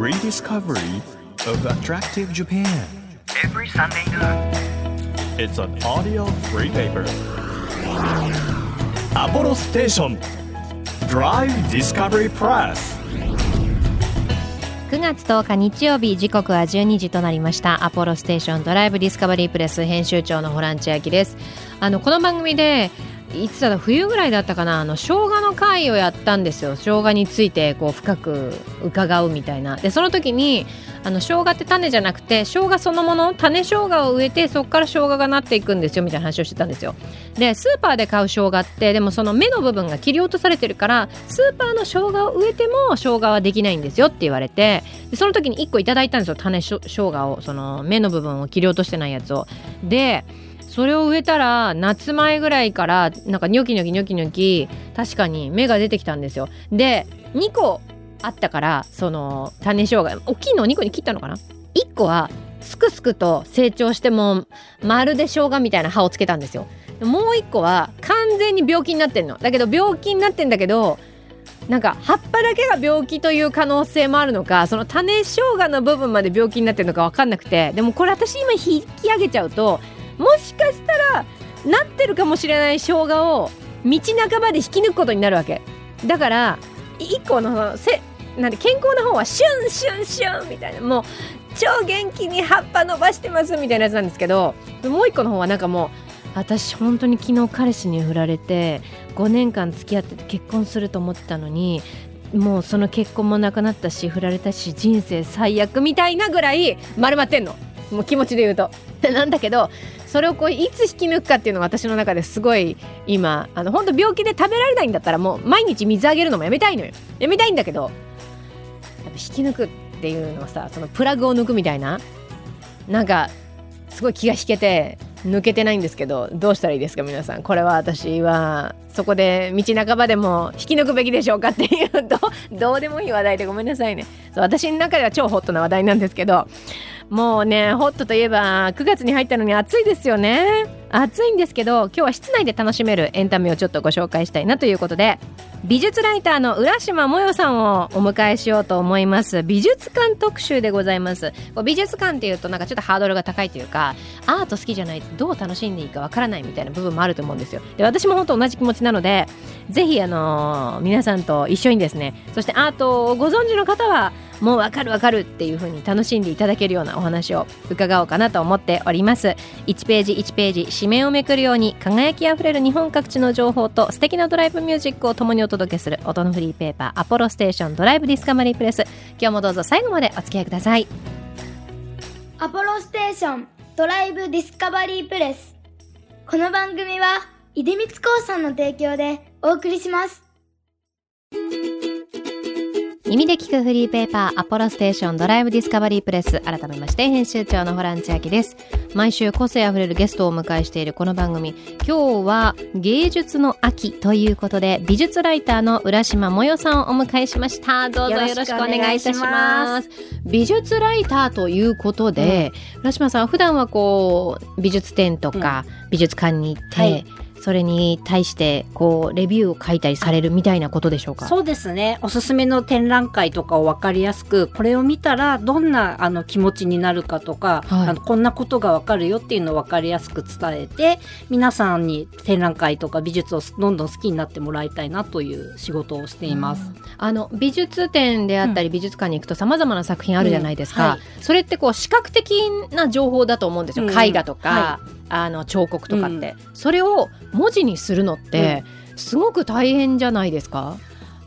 rediscovery of attractive Japan. every Sunday noon. It's an audio free paper. Apollo Station Drive Discovery Press. 9月10日日曜日時刻は12時となりましたアポロステーションドライブディスカバリープレス編集長のホラン千秋ですあのこの番組でいつだ冬ぐらいだったかな？あの生姜の会をやったんですよ。生姜についてこう深く伺うみたいな。でその時にあの生姜って種じゃなくて生姜そのもの種生姜を植えてそこから生姜がなっていくんですよみたいな話をしてたんですよ。でスーパーで買う生姜ってでもその芽の部分が切り落とされてるからスーパーの生姜を植えても生姜はできないんですよって言われて。でその時に1個いただいたんですよ。種生姜を。その芽の部分を切り落としてないやつを。でそれを植えたら夏前ぐらいからなんかニョキニョキニョキニョキ確かに芽が出てきたんですよ。で2個あったからその種生姜大きいのを2個に切ったのかな？1個はすくすくと成長してもまるで生姜みたいな葉をつけたんですよ。もう1個は完全に病気になってんの。だけど病気になってんだけどなんか葉っぱだけが病気という可能性もあるのかその種生姜の部分まで病気になってるのか分かんなくてでもこれ私今引き上げちゃうともしかしたらなってるかもしれない生姜を道半ばで引き抜くことになるわけ。だから1個のせなんで健康な方はシュンシュンシュンみたいな。もう超元気に葉っぱ伸ばしてますみたいなやつなんですけどもう1個の方はなんかもう私本当に昨日彼氏に振られて5年間付き合ってて結婚すると思ってたのにもうその結婚もなくなったし振られたし人生最悪みたいなぐらい丸まってんの。もう気持ちで言うと。なんだけどそれをこういつ引き抜くかっていうのが私の中ですごい今あの本当病気で食べられないんだったらもう毎日水あげるのもやめたいのよ。やめたいんだけどやっぱ引き抜くっていうのはさそのプラグを抜くみたいななんかすごい気が引けて抜けてないんですけどどうしたらいいですか皆さん。これは私はそこで道半ばでも引き抜くべきでしょうかっていうとどうでもいい話題でごめんなさいね。そう私の中では超ホットな話題なんですけどもうねホットといえば9月に入ったのに暑いですよね。暑いんですけど今日は室内で楽しめるエンタメをちょっとご紹介したいなということで美術ライターの浦島もよさんをお迎えしようと思います。美術館特集でございます。こう美術館っていうとなんかちょっとハードルが高いというかアート好きじゃないとどう楽しんでいいかわからないみたいな部分もあると思うんですよ。で私も本当同じ気持ちなのでぜひあのー皆さんと一緒にですねそしてアートをご存知の方はもうわかるわかるっていう風に楽しんでいただけるようなお話を伺おうかなと思っております。1ページ1ページ紙面をめくるように輝きあふれる日本各地の情報と素敵なドライブミュージックを共にお届けする音のフリーペーパーアポロステーションドライブディスカバリープレス。今日もどうぞ最後までお付き合いください。アポロステーションドライブディスカバリープレス。この番組は出光興産の提供でお送りします。耳で聞くフリーペーパーアポロステーションドライブディスカバリープレス改めまして編集長のホラン千秋です。毎週個性あふれるゲストをお迎えしているこの番組。今日は芸術の秋ということで美術ライターの浦島もよさんをお迎えしました。どうぞよろしくお願いいたします。美術ライターということで、浦島さん普段はこう美術展とか美術館に行って、はいそれに対してこうレビューを書いたりされるみたいなことでしょうか？そうですね。おすすめの展覧会とかを分かりやすくこれを見たらどんなあの気持ちになるかとか、はい。あのこんなことが分かるよっていうのを分かりやすく伝えて皆さんに展覧会とか美術をどんどん好きになってもらいたいなという仕事をしています。あの美術展であったり美術館に行くとさまざまな作品あるじゃないですか、うん。はい。それってこう視覚的な情報だと思うんですよ、うん。絵画とか、はあの彫刻とかって、それを文字にするのって、すごく大変じゃないですか？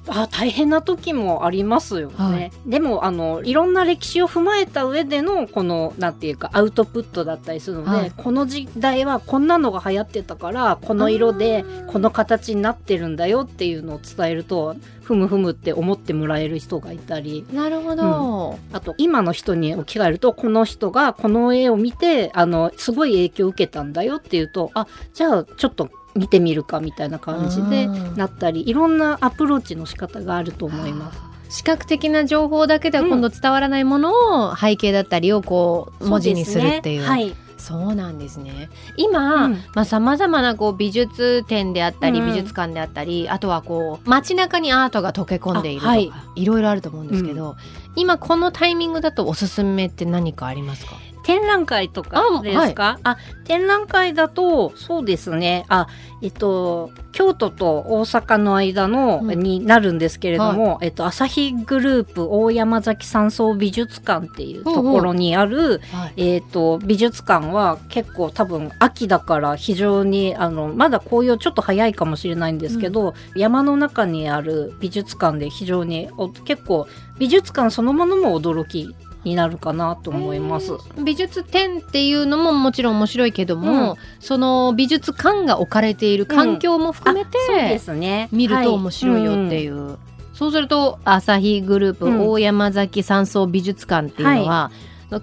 あ大変な時もありますよね、はい。でもあのいろんな歴史を踏まえた上でのこのなんていうかアウトプットだったりするので、はい。この時代はこんなのが流行ってたからこの色でこの形になってるんだよっていうのを伝えるとふむふむって思ってもらえる人がいたり。なるほど、あと今の人に置き換えるとこの人がこの絵を見てあのすごい影響を受けたんだよっていうとあじゃあちょっと見てみるかみたいな感じでうんなったりいろんなアプローチの仕方があると思います。視覚的な情報だけでは今度伝わらないものを背景だったりをこう文字にするっていう。そですねはい。そうなんですね。今、うん。まあさまざまなこう美術展であったり、うん。美術館であったりあとはこう街中にアートが溶け込んでいるとか、あはい。い、ろいろあると思うんですけど、今このタイミングだとおすすめって何かありますか？展覧会とかあですか？あ,、展覧会だとそうですね。あえっと京都と大阪の間の、うん。になるんですけれども、えっと朝日グループ大山崎山荘美術館っていうところにある、はい。えっと美術館は結構多分秋だから非常にあのまだ紅葉ちょっと早いかもしれないんですけど、山の中にある美術館で非常にお結構美術館そのものも驚きになるかなと思います。美術展っていうのももちろん面白いけども、その美術館が置かれている環境も含めあそうでてすね。見ると面白いよってう。い。う、そうすると朝日グループ、うん。大山崎山荘美術館っていうのは、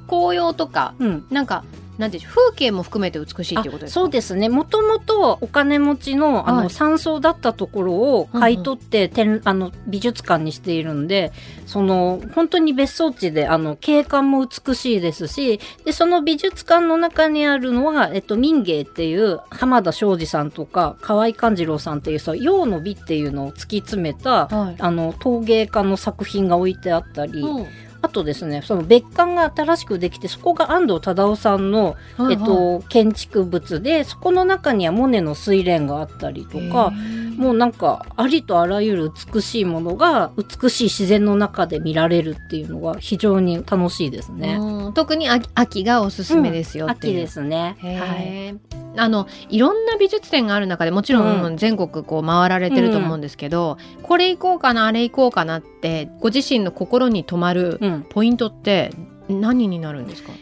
紅葉とかんうん。なんかなんていう風景も含めて美しいっていうことですか？そうですね。もともとお金持ちのあの、はい山荘だったところを買い取って、展あの美術館にしているんでその本当に別荘地であの景観も美しいですしでその美術館の中にあるのは、えっと、民芸っていう浜田庄司さんとか河合勘次郎さんっていうさ陽の美っていうのを突き詰めた、はい。あの陶芸家の作品が置いてあったり、うんあとですねその別館が新しくできてそこが安藤忠雄さんのはいえっと、建築物でそこの中にはモネの睡蓮があったりとかもうなんかありとあらゆる美しいものが美しい自然の中で見られるっていうのが非常に楽しいですね。うん特に秋秋がおすすめですよっていう、秋ですね。へはい。ーあのいろんな美術展がある中でもちろんうん全国こう回られてると思うんですけど、これ行こうかなあれ行こうかなってご自身の心に留まるうん、ポイントって何になるんですか、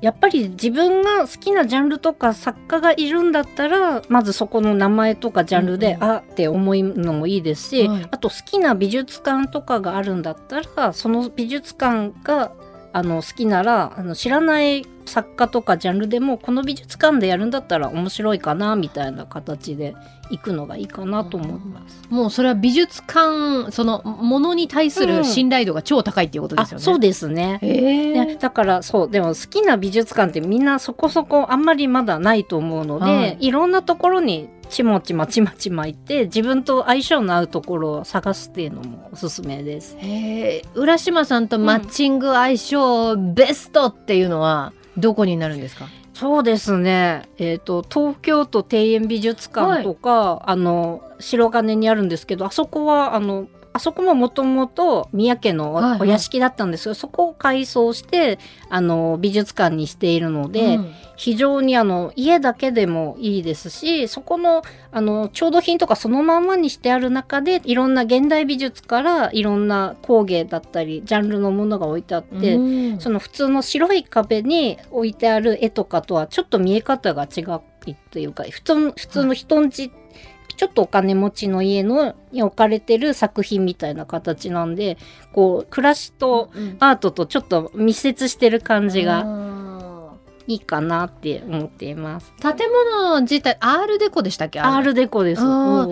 やっぱり自分が好きなジャンルとか作家がいるんだったらまずそこの名前とかジャンルで、うんうん。あって思うのもいいですし、はい。あと好きな美術館とかがあるんだったらその美術館があの好きならあの知らない作家とかジャンルでもこの美術館でやるんだったら面白いかなみたいな形で行くのがいいかなと思います。もうそれは美術館そのものに対する信頼度が超高いっていうことですよね。あそうですね。へーね、だからそうでも好きな美術館ってみんなそこそこあんまりまだないと思うので、はいい、ろんなところにちまちまちまちま行って自分と相性の合うところを探すっていうのもおすすめです。へ浦島さんとマッチング相性ベストっていうのはどこになるんですか、そうですね、えー、と東京都庭園美術館とか、あの白金にあるんですけどあそこはあのあそこももともと宮家のお,、はいはい屋敷だったんですけどそこを改装してあの美術館にしているので、うん。非常にあの家だけでもいいですしそこのあの調度品とかそのまんまにしてある中でいろんな現代美術からいろんな工芸だったりジャンルのものが置いてあって、うん。その普通の白い壁に置いてある絵とかとはちょっと見え方が違うっていうか普通の普通の人んち、ちょっとお金持ちの家のに置かれてる作品みたいな形なんでこう暮らしとうんアートとちょっと密接してる感じがあいいかなって思っています。ー建物自体アールデコでしたっけ？アールデコです。あ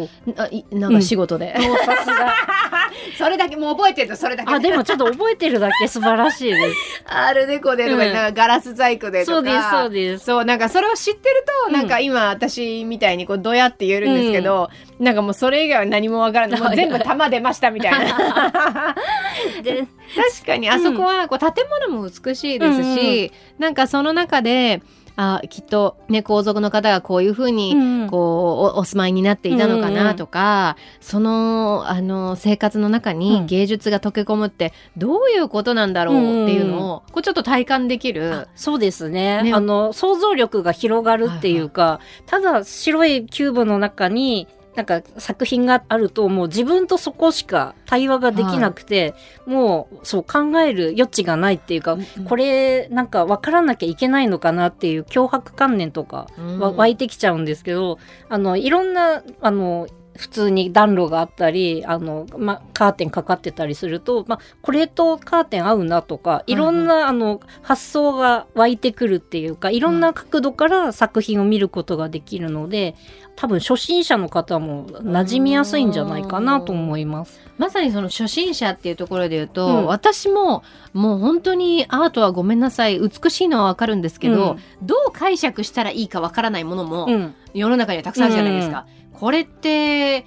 なんか仕事で、おーさすが。それだけもう覚えてるそれだあ、でもちょっと覚えてるだけ素晴らしいです。アールデコでとか、うん。なんかガラス細工でとか。そうです、そうです。そうなんかそれを知ってると、うんなん。か今私みたいにこうドヤって言えるんですけど、なんかもうそれ以外は何もわからない。もう全部玉出ましたみたいな。で、確かにあそこはこう建物も美しいですし、なんかその中であきっとね皇族の方がこういうふうに、うん。こうおお住まいになっていたのかなとか、そのあの生活の中うにん。芸術が溶け込むってどういうことなんだろうっていうのを、こうちょっと体感できるあ。そうですね。ね。あの想像力が広がるっていうか、ただ白いキューブの中になんか作品があるともう自分とそこしか対話ができなくて、もうそう考える余地がないっていうか、これなんか分からなきゃいけないのかなっていう脅迫観念とか湧いてきちゃうんですけど、あのいろんなあの普通に暖炉があったりあの、ま、カーテンかかってたりすると、ま、これとカーテン合うなとかいろんな、あの発想が湧いてくるっていうかいろんな角度から作品を見ることができるので多分初心者の方も馴染みやすいんじゃないかなと思います。まさにその初心者っていうところで言うと、うん。私ももう本当にアートはごめんなさい美しいのはわかるんですけど、どう解釈したらいいかわからないものもうん。世の中にはたくさんあるじゃないですか。これって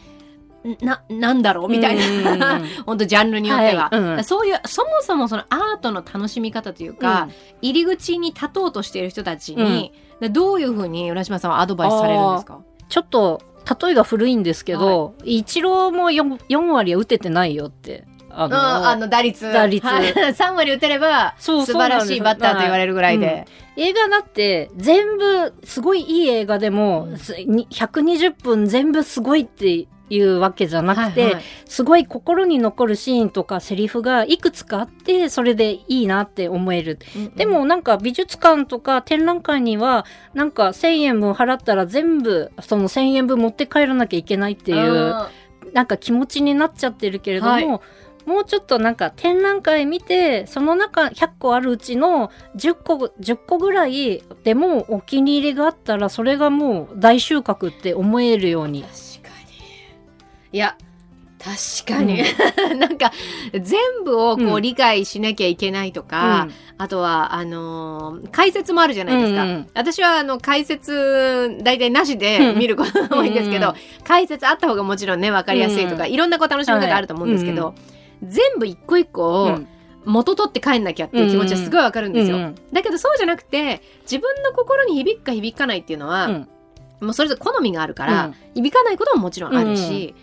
ななんだろうみたいな、うん。本当ジャンルによっては、はい。うん。そういうそもそもそのアートの楽しみ方というか、入り口に立とうとしている人たちに、でどういうふうに浦島さんはアドバイスされるんですか？ちょっと例えが古いんですけど、イチローも 4, 4割は打ててないよって。あのああの打率。打率。はい。3割打てれば素晴らしいバッターと言われるぐらいで。映画だって全部すごいいい映画でも、うん。すに120分全部すごいっていうわけじゃなくて、はいはい。すごい心に残るシーンとかセリフがいくつかあってそれでいいなって思える。でもなんか美術館とか展覧会にはなんか1,000円分払ったら全部その1,000円分持って帰らなきゃいけないっていうあなんか気持ちになっちゃってるけれども、はいもうちょっとなんか展覧会見てその中100個あるうちの10個10個ぐらいでもお気に入りがあったらそれがもう大収穫って思えるように。ー確かに。いや確かに、なんか全部をこううん理解しなきゃいけないとか、あとはあのー解説もあるじゃないですか、うんうん私はあの解説大体なしで見ることが多いんですけど、うん解説あった方がもちろんね分かりやすいとか、うんいろんなこう楽しみ方あると思うんですけど、全部一個一個を元取って帰んなきゃっていう気持ちはすごい分かるんですよ。うんだけどそうじゃなくて自分の心に響くか響かないっていうのは、うん。もうそれぞれ好みがあるから、うん。響かないことももちろんあるし、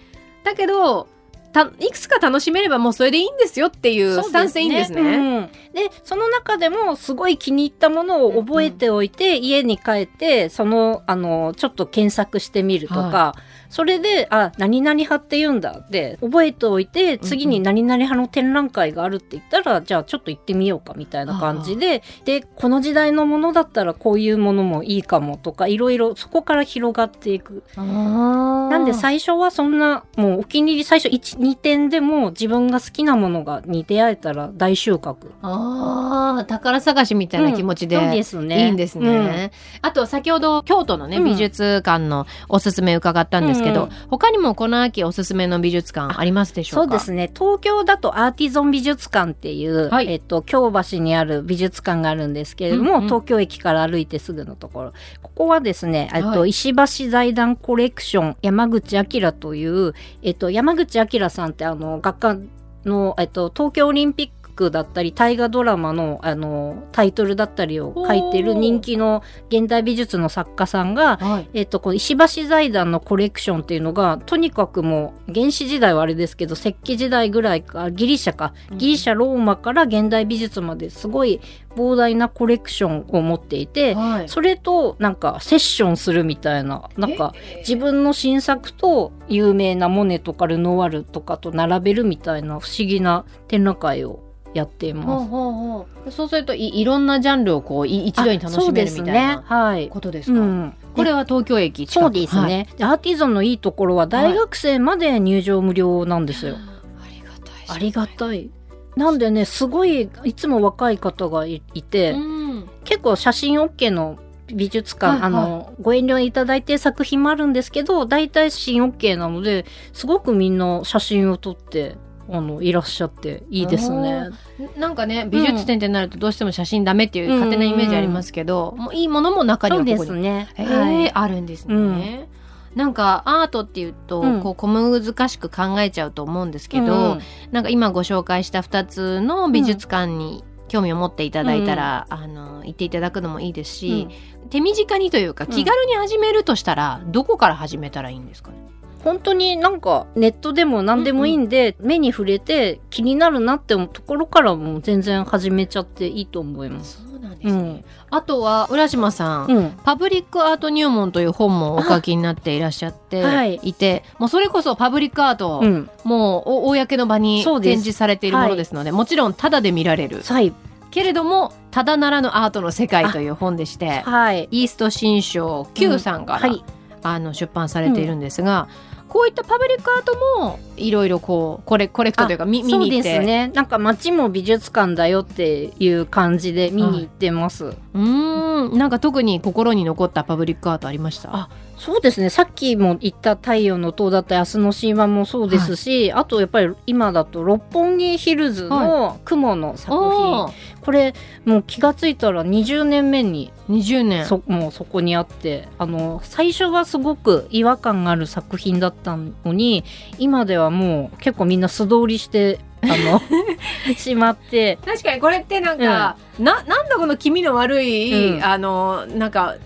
だけどたいくつか楽しめればもうそれでいいんですよっていうスタンスでいいんですね。うんでその中でもすごい気に入ったものを覚えておいて、家に帰ってそのあのちょっと検索してみるとか、はそれであ何々派って言うんだって覚えておいて次に何々派の展覧会があるって言ったら、じゃあちょっと行ってみようかみたいな感じででこの時代のものだったらこういうものもいいかもとかいろいろそこから広がっていく。ななんで最初はそんなもうお気に入り最初12点でも自分が好きなものがに出会えたら大収穫。あー宝探しみたいな気持ちで、そうですね。いいんですね、あと先ほど京都のねうん。美術館のおすすめ伺ったんですけど、うん他にもこの秋おすすめの美術館ありますでしょか？そううですね。東京だとアーティゾン美術館っていう、はい。えっと、京橋にある美術館があるんですけれども、うんうん。東京駅から歩いてすぐのところ。ここはですね、えっとはい。石橋財団コレクション山口明という、えっと、山口明さんってあの画家の、えっと、東京オリンピックだったり大河ドラマのあのタイトルだったりを書いてる人気の現代美術の作家さんがはい。えっと、この石橋財団のコレクションっていうのがとにかくもう原始時代はあれですけど石器時代ぐらいかギリシャか。ギリシャローマから現代美術まですごい膨大なコレクションを持っていてはい。それとなんかセッションするみたいななんか自分の新作と有名なモネとかルノワールとかと並べるみたいな不思議な展覧会をやっています。ほうそうするといいろんなジャンルをこうい一度に楽しめるみたいなはい。ことですか、うん、これは東京駅近く。そうですね、はい。でアーティゾンのいいところは大学生まで入場無料なんですよ、ありがたい。ありがたい。なんでねすごいいつも若い方がいいて、うん。結構写真 OK の美術館、はいはい。あのご遠慮いただいてる作品もあるんですけど大体写真 OK なのですごくみんな写真を撮ってあのいらっしゃっていいですね。なんかね美術展ってなるとどうしても写真ダメっていう勝手なイメージありますけど、もういいものも中にはここにすね。へはい。えあるんですね。なんかアートっていうと、うん。こう小難しく考えちゃうと思うんですけど、うん。なんか今ご紹介した2つの美術館に興味を持っていただいたら、あの行っていただくのもいいですし、手短にというかうん気軽に始めるとしたら、どこから始めたらいいんですかね？本当になんかネットでも何でもいいんで、目に触れて気になるなってところからもう全然始めちゃっていいと思います。そうなんですね、あとは浦島さん、うん、パブリックアート入門という本もお書きになっていらっしゃってあはい。いて、もうそれこそパブリックアート、うん、もうお公の場に展示されているものですのでもちろんタダで見られる。はい、けれどもただならぬアートの世界という本でしてはい、イースト新書 Q さんから、はい、あの出版されているんですが、こういったパブリックアートもいろいろこうコレコレクトというか見見そうに行って。ですね。なんか街も美術館だよっていう感じで見に行ってます、うーん。なんか特に心に残ったパブリックアートありました？あそうですね。さっきも言った「太陽の塔」だったり「明日の神話」もそうですし、あとやっぱり今だと六本木ヒルズの雲の作品、おー。これもう気がついたら20年目に20年。そもうそこにあってあの最初はすごく違和感がある作品だったのに今ではもう結構みんな素通りしてあの。しまって。確かにこれってなんか、ななんだこの気味の悪い、うん。あのなんか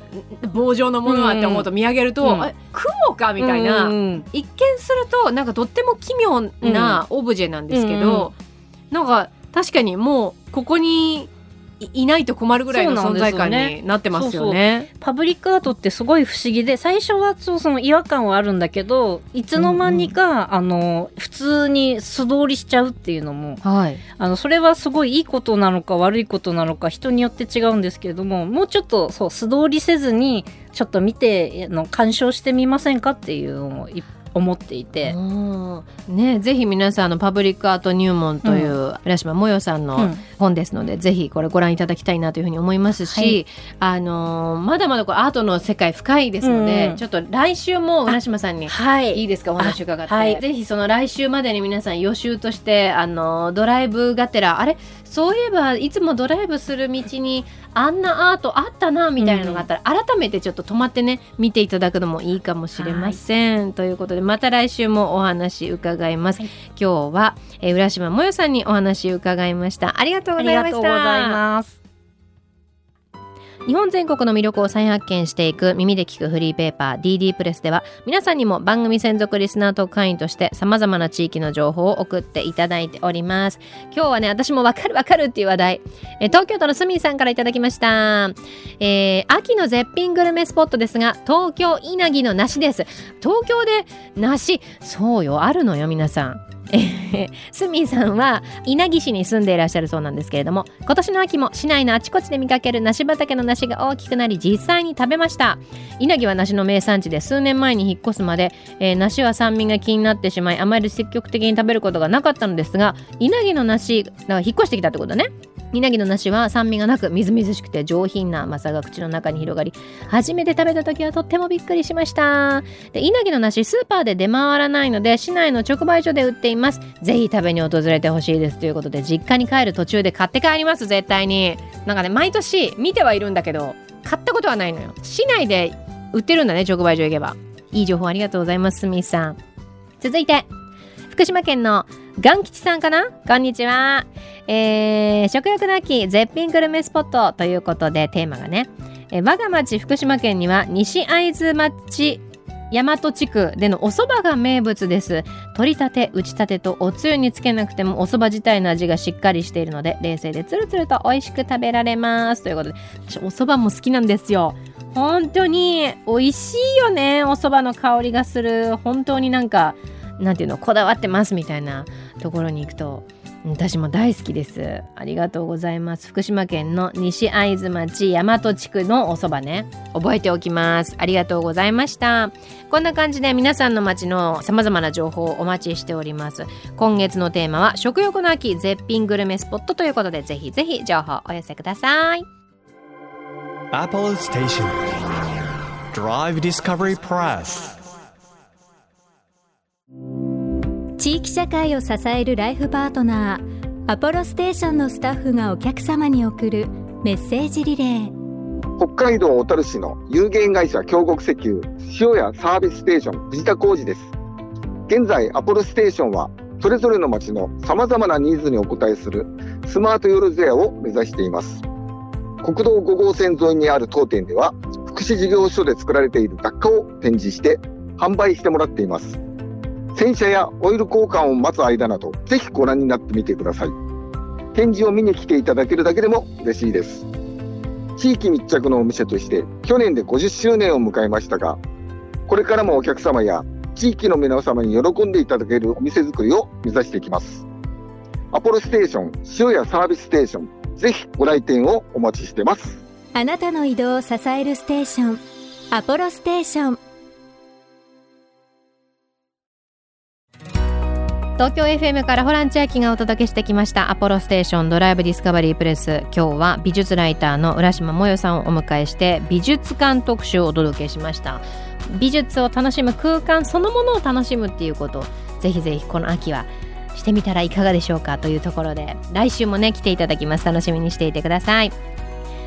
棒状のものはって思うと見上げると、うん。え雲かみたいな、うん一見するとなんかとっても奇妙なオブジェなんですけど、なんか確かにもうここにいいないと困るぐらいの存在感ねになってますよね。パブリックアートってすごい不思議で最初はそうその違和感はあるんだけどいつの間にか、あの普通に素通りしちゃうっていうのもはい、あのそれはすごいいいことなのか悪いことなのか人によって違うんですけれどももうちょっとそう素通りせずにちょっと見てあの鑑賞してみませんかっていうのをい思っていて。うん。ねぜひ皆さんあのパブリックアート入門という浦島もよさんのうん。本ですので、ぜひこれご覧いただきたいなというふうに思いますし、はい。あのーまだまだこれアートの世界深いですので、うん。ちょっと来週も浦島さんにはい。いいですかお話伺って、あはい。ぜひその来週までに皆さん予習としてあのドライブがてらあれ？そういえばいつもドライブする道にあんなアートあったなみたいなのがあったら、改めてちょっと止まってね見ていただくのもいいかもしれません、ということでまた来週もお話伺います、はい。今日は、えー浦島もよさんにお話伺いました。ありがとうございました。がとうございます。日本全国の魅力を再発見していく耳で聞くフリーペーパー DD プレスでは皆さんにも番組専属リスナー特会員として様々な地域の情報を送っていただいております。今日はね私もわかるわかるっていう話題。え東京都のすみさんからいただきました、えー秋の絶品グルメスポットですが東京稲城の梨です。東京で梨そうよあるのよ皆さん。スミンさんは稲城市に住んでいらっしゃるそうなんですけれども今年の秋も市内のあちこちで見かける梨畑の梨が大きくなり実際に食べました。稲城は梨の名産地で数年前に引っ越すまで、えー梨は酸味が気になってしまいあまり積極的に食べることがなかったのですが稲城の梨だから引っ越してきたってことね。稲城の梨は酸味がなくみずみずしくて上品な甘さが口の中に広がり初めて食べた時はとってもびっくりしました。で稲城の梨スーパーで出回らないので市内の直売所で売っています。ぜひ食べに訪れてほしいですということで実家に帰る途中で買って帰ります絶対に。なんかね毎年見てはいるんだけど買ったことはないのよ。市内で売ってるんだね直売所行けば。いい情報ありがとうございますスミスさん。続いて福島県のガン吉さんかな？こんにちは、えー食欲の秋絶品グルメスポットということでテーマがね、えー我が町福島県には西会津町大和地区でのお蕎麦が名物です。取りたて打ちたてとおつゆにつけなくてもお蕎麦自体の味がしっかりしているので冷静でつるつると美味しく食べられます。ということで私お蕎麦も好きなんですよ。本当に美味しいよねお蕎麦の香りがする。本当になんかなんていうのこだわってますみたいなところに行くと。私も大好きです。ありがとうございます。福島県の西会津町大和地区のお蕎麦ね。覚えておきます。ありがとうございました。こんな感じで皆さんの町のさまざまな情報をお待ちしております。今月のテーマは食欲の秋絶品グルメスポットということでぜひぜひ情報お寄せください。Apple Station. Drive Discovery Press. 地域社会を支えるライフパートナーアポロステーションのスタッフがお客様に送るメッセージリレー。北海道小樽市の有限会社京極石油塩屋サービスステーション藤田浩二です。現在アポロステーションはそれぞれの町の様々なニーズにお応えするスマートヨルゼアを目指しています。国道5号線沿いにある当店では福祉事業所で作られている雑貨を展示して販売してもらっています。洗車やオイル交換を待つ間などぜひご覧になってみてください。展示を見に来ていただけるだけでも嬉しいです。地域密着のお店として去年で50周年を迎えましたがこれからもお客様や地域の皆様に喜んでいただけるお店作りを目指していきます。アポロステーション塩屋サービスステーションぜひご来店をお待ちしてます。あなたの移動を支えるステーションアポロステーション。東京 FM からホラン千秋がお届けしてきました。アポロステーションドライブディスカバリープレス今日は美術ライターの浦島もよさんをお迎えして美術館特集をお届けしました。美術を楽しむ空間そのものを楽しむっていうことぜひぜひこの秋はしてみたらいかがでしょうかというところで来週もね来ていただきます。楽しみにしていてください。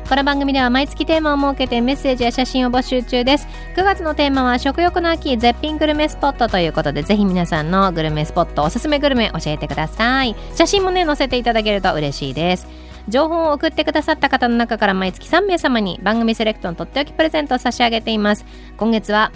この番組では毎月テーマを設けてメッセージや写真を募集中です。9月のテーマは食欲の秋絶品グルメスポットということでぜひ皆さんのグルメスポットおすすめグルメ教えてください。写真もね載せていただけると嬉しいです。情報を送ってくださった方の中から毎月3名様に番組セレクトのとっておきプレゼントを差し上げています。今月は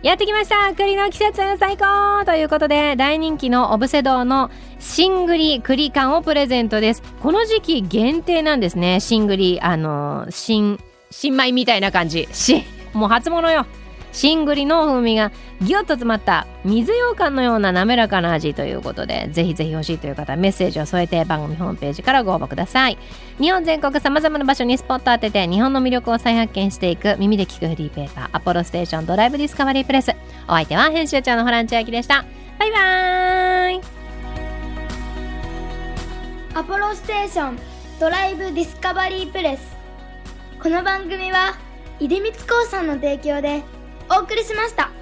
やってきました。栗の季節最高ということで大人気のオブセドーの新栗栗缶をプレゼントです。この時期限定なんですね。新栗あの新新米みたいな感じ。しもう初物よ。新栗の風味がギュッと詰まった水羊羹のような滑らかな味ということでぜひぜひ欲しいという方メッセージを添えて番組ホームページからご応募ください。日本全国さまざまな場所にスポット当てて日本の魅力を再発見していく耳で聞くフリーペーパーアポロステーションドライブディスカバリープレスお相手は編集長のホラン千秋でした。バイバーイ。アポロステーションドライブディスカバリープレス。この番組は出光興産の提供でお送りしました。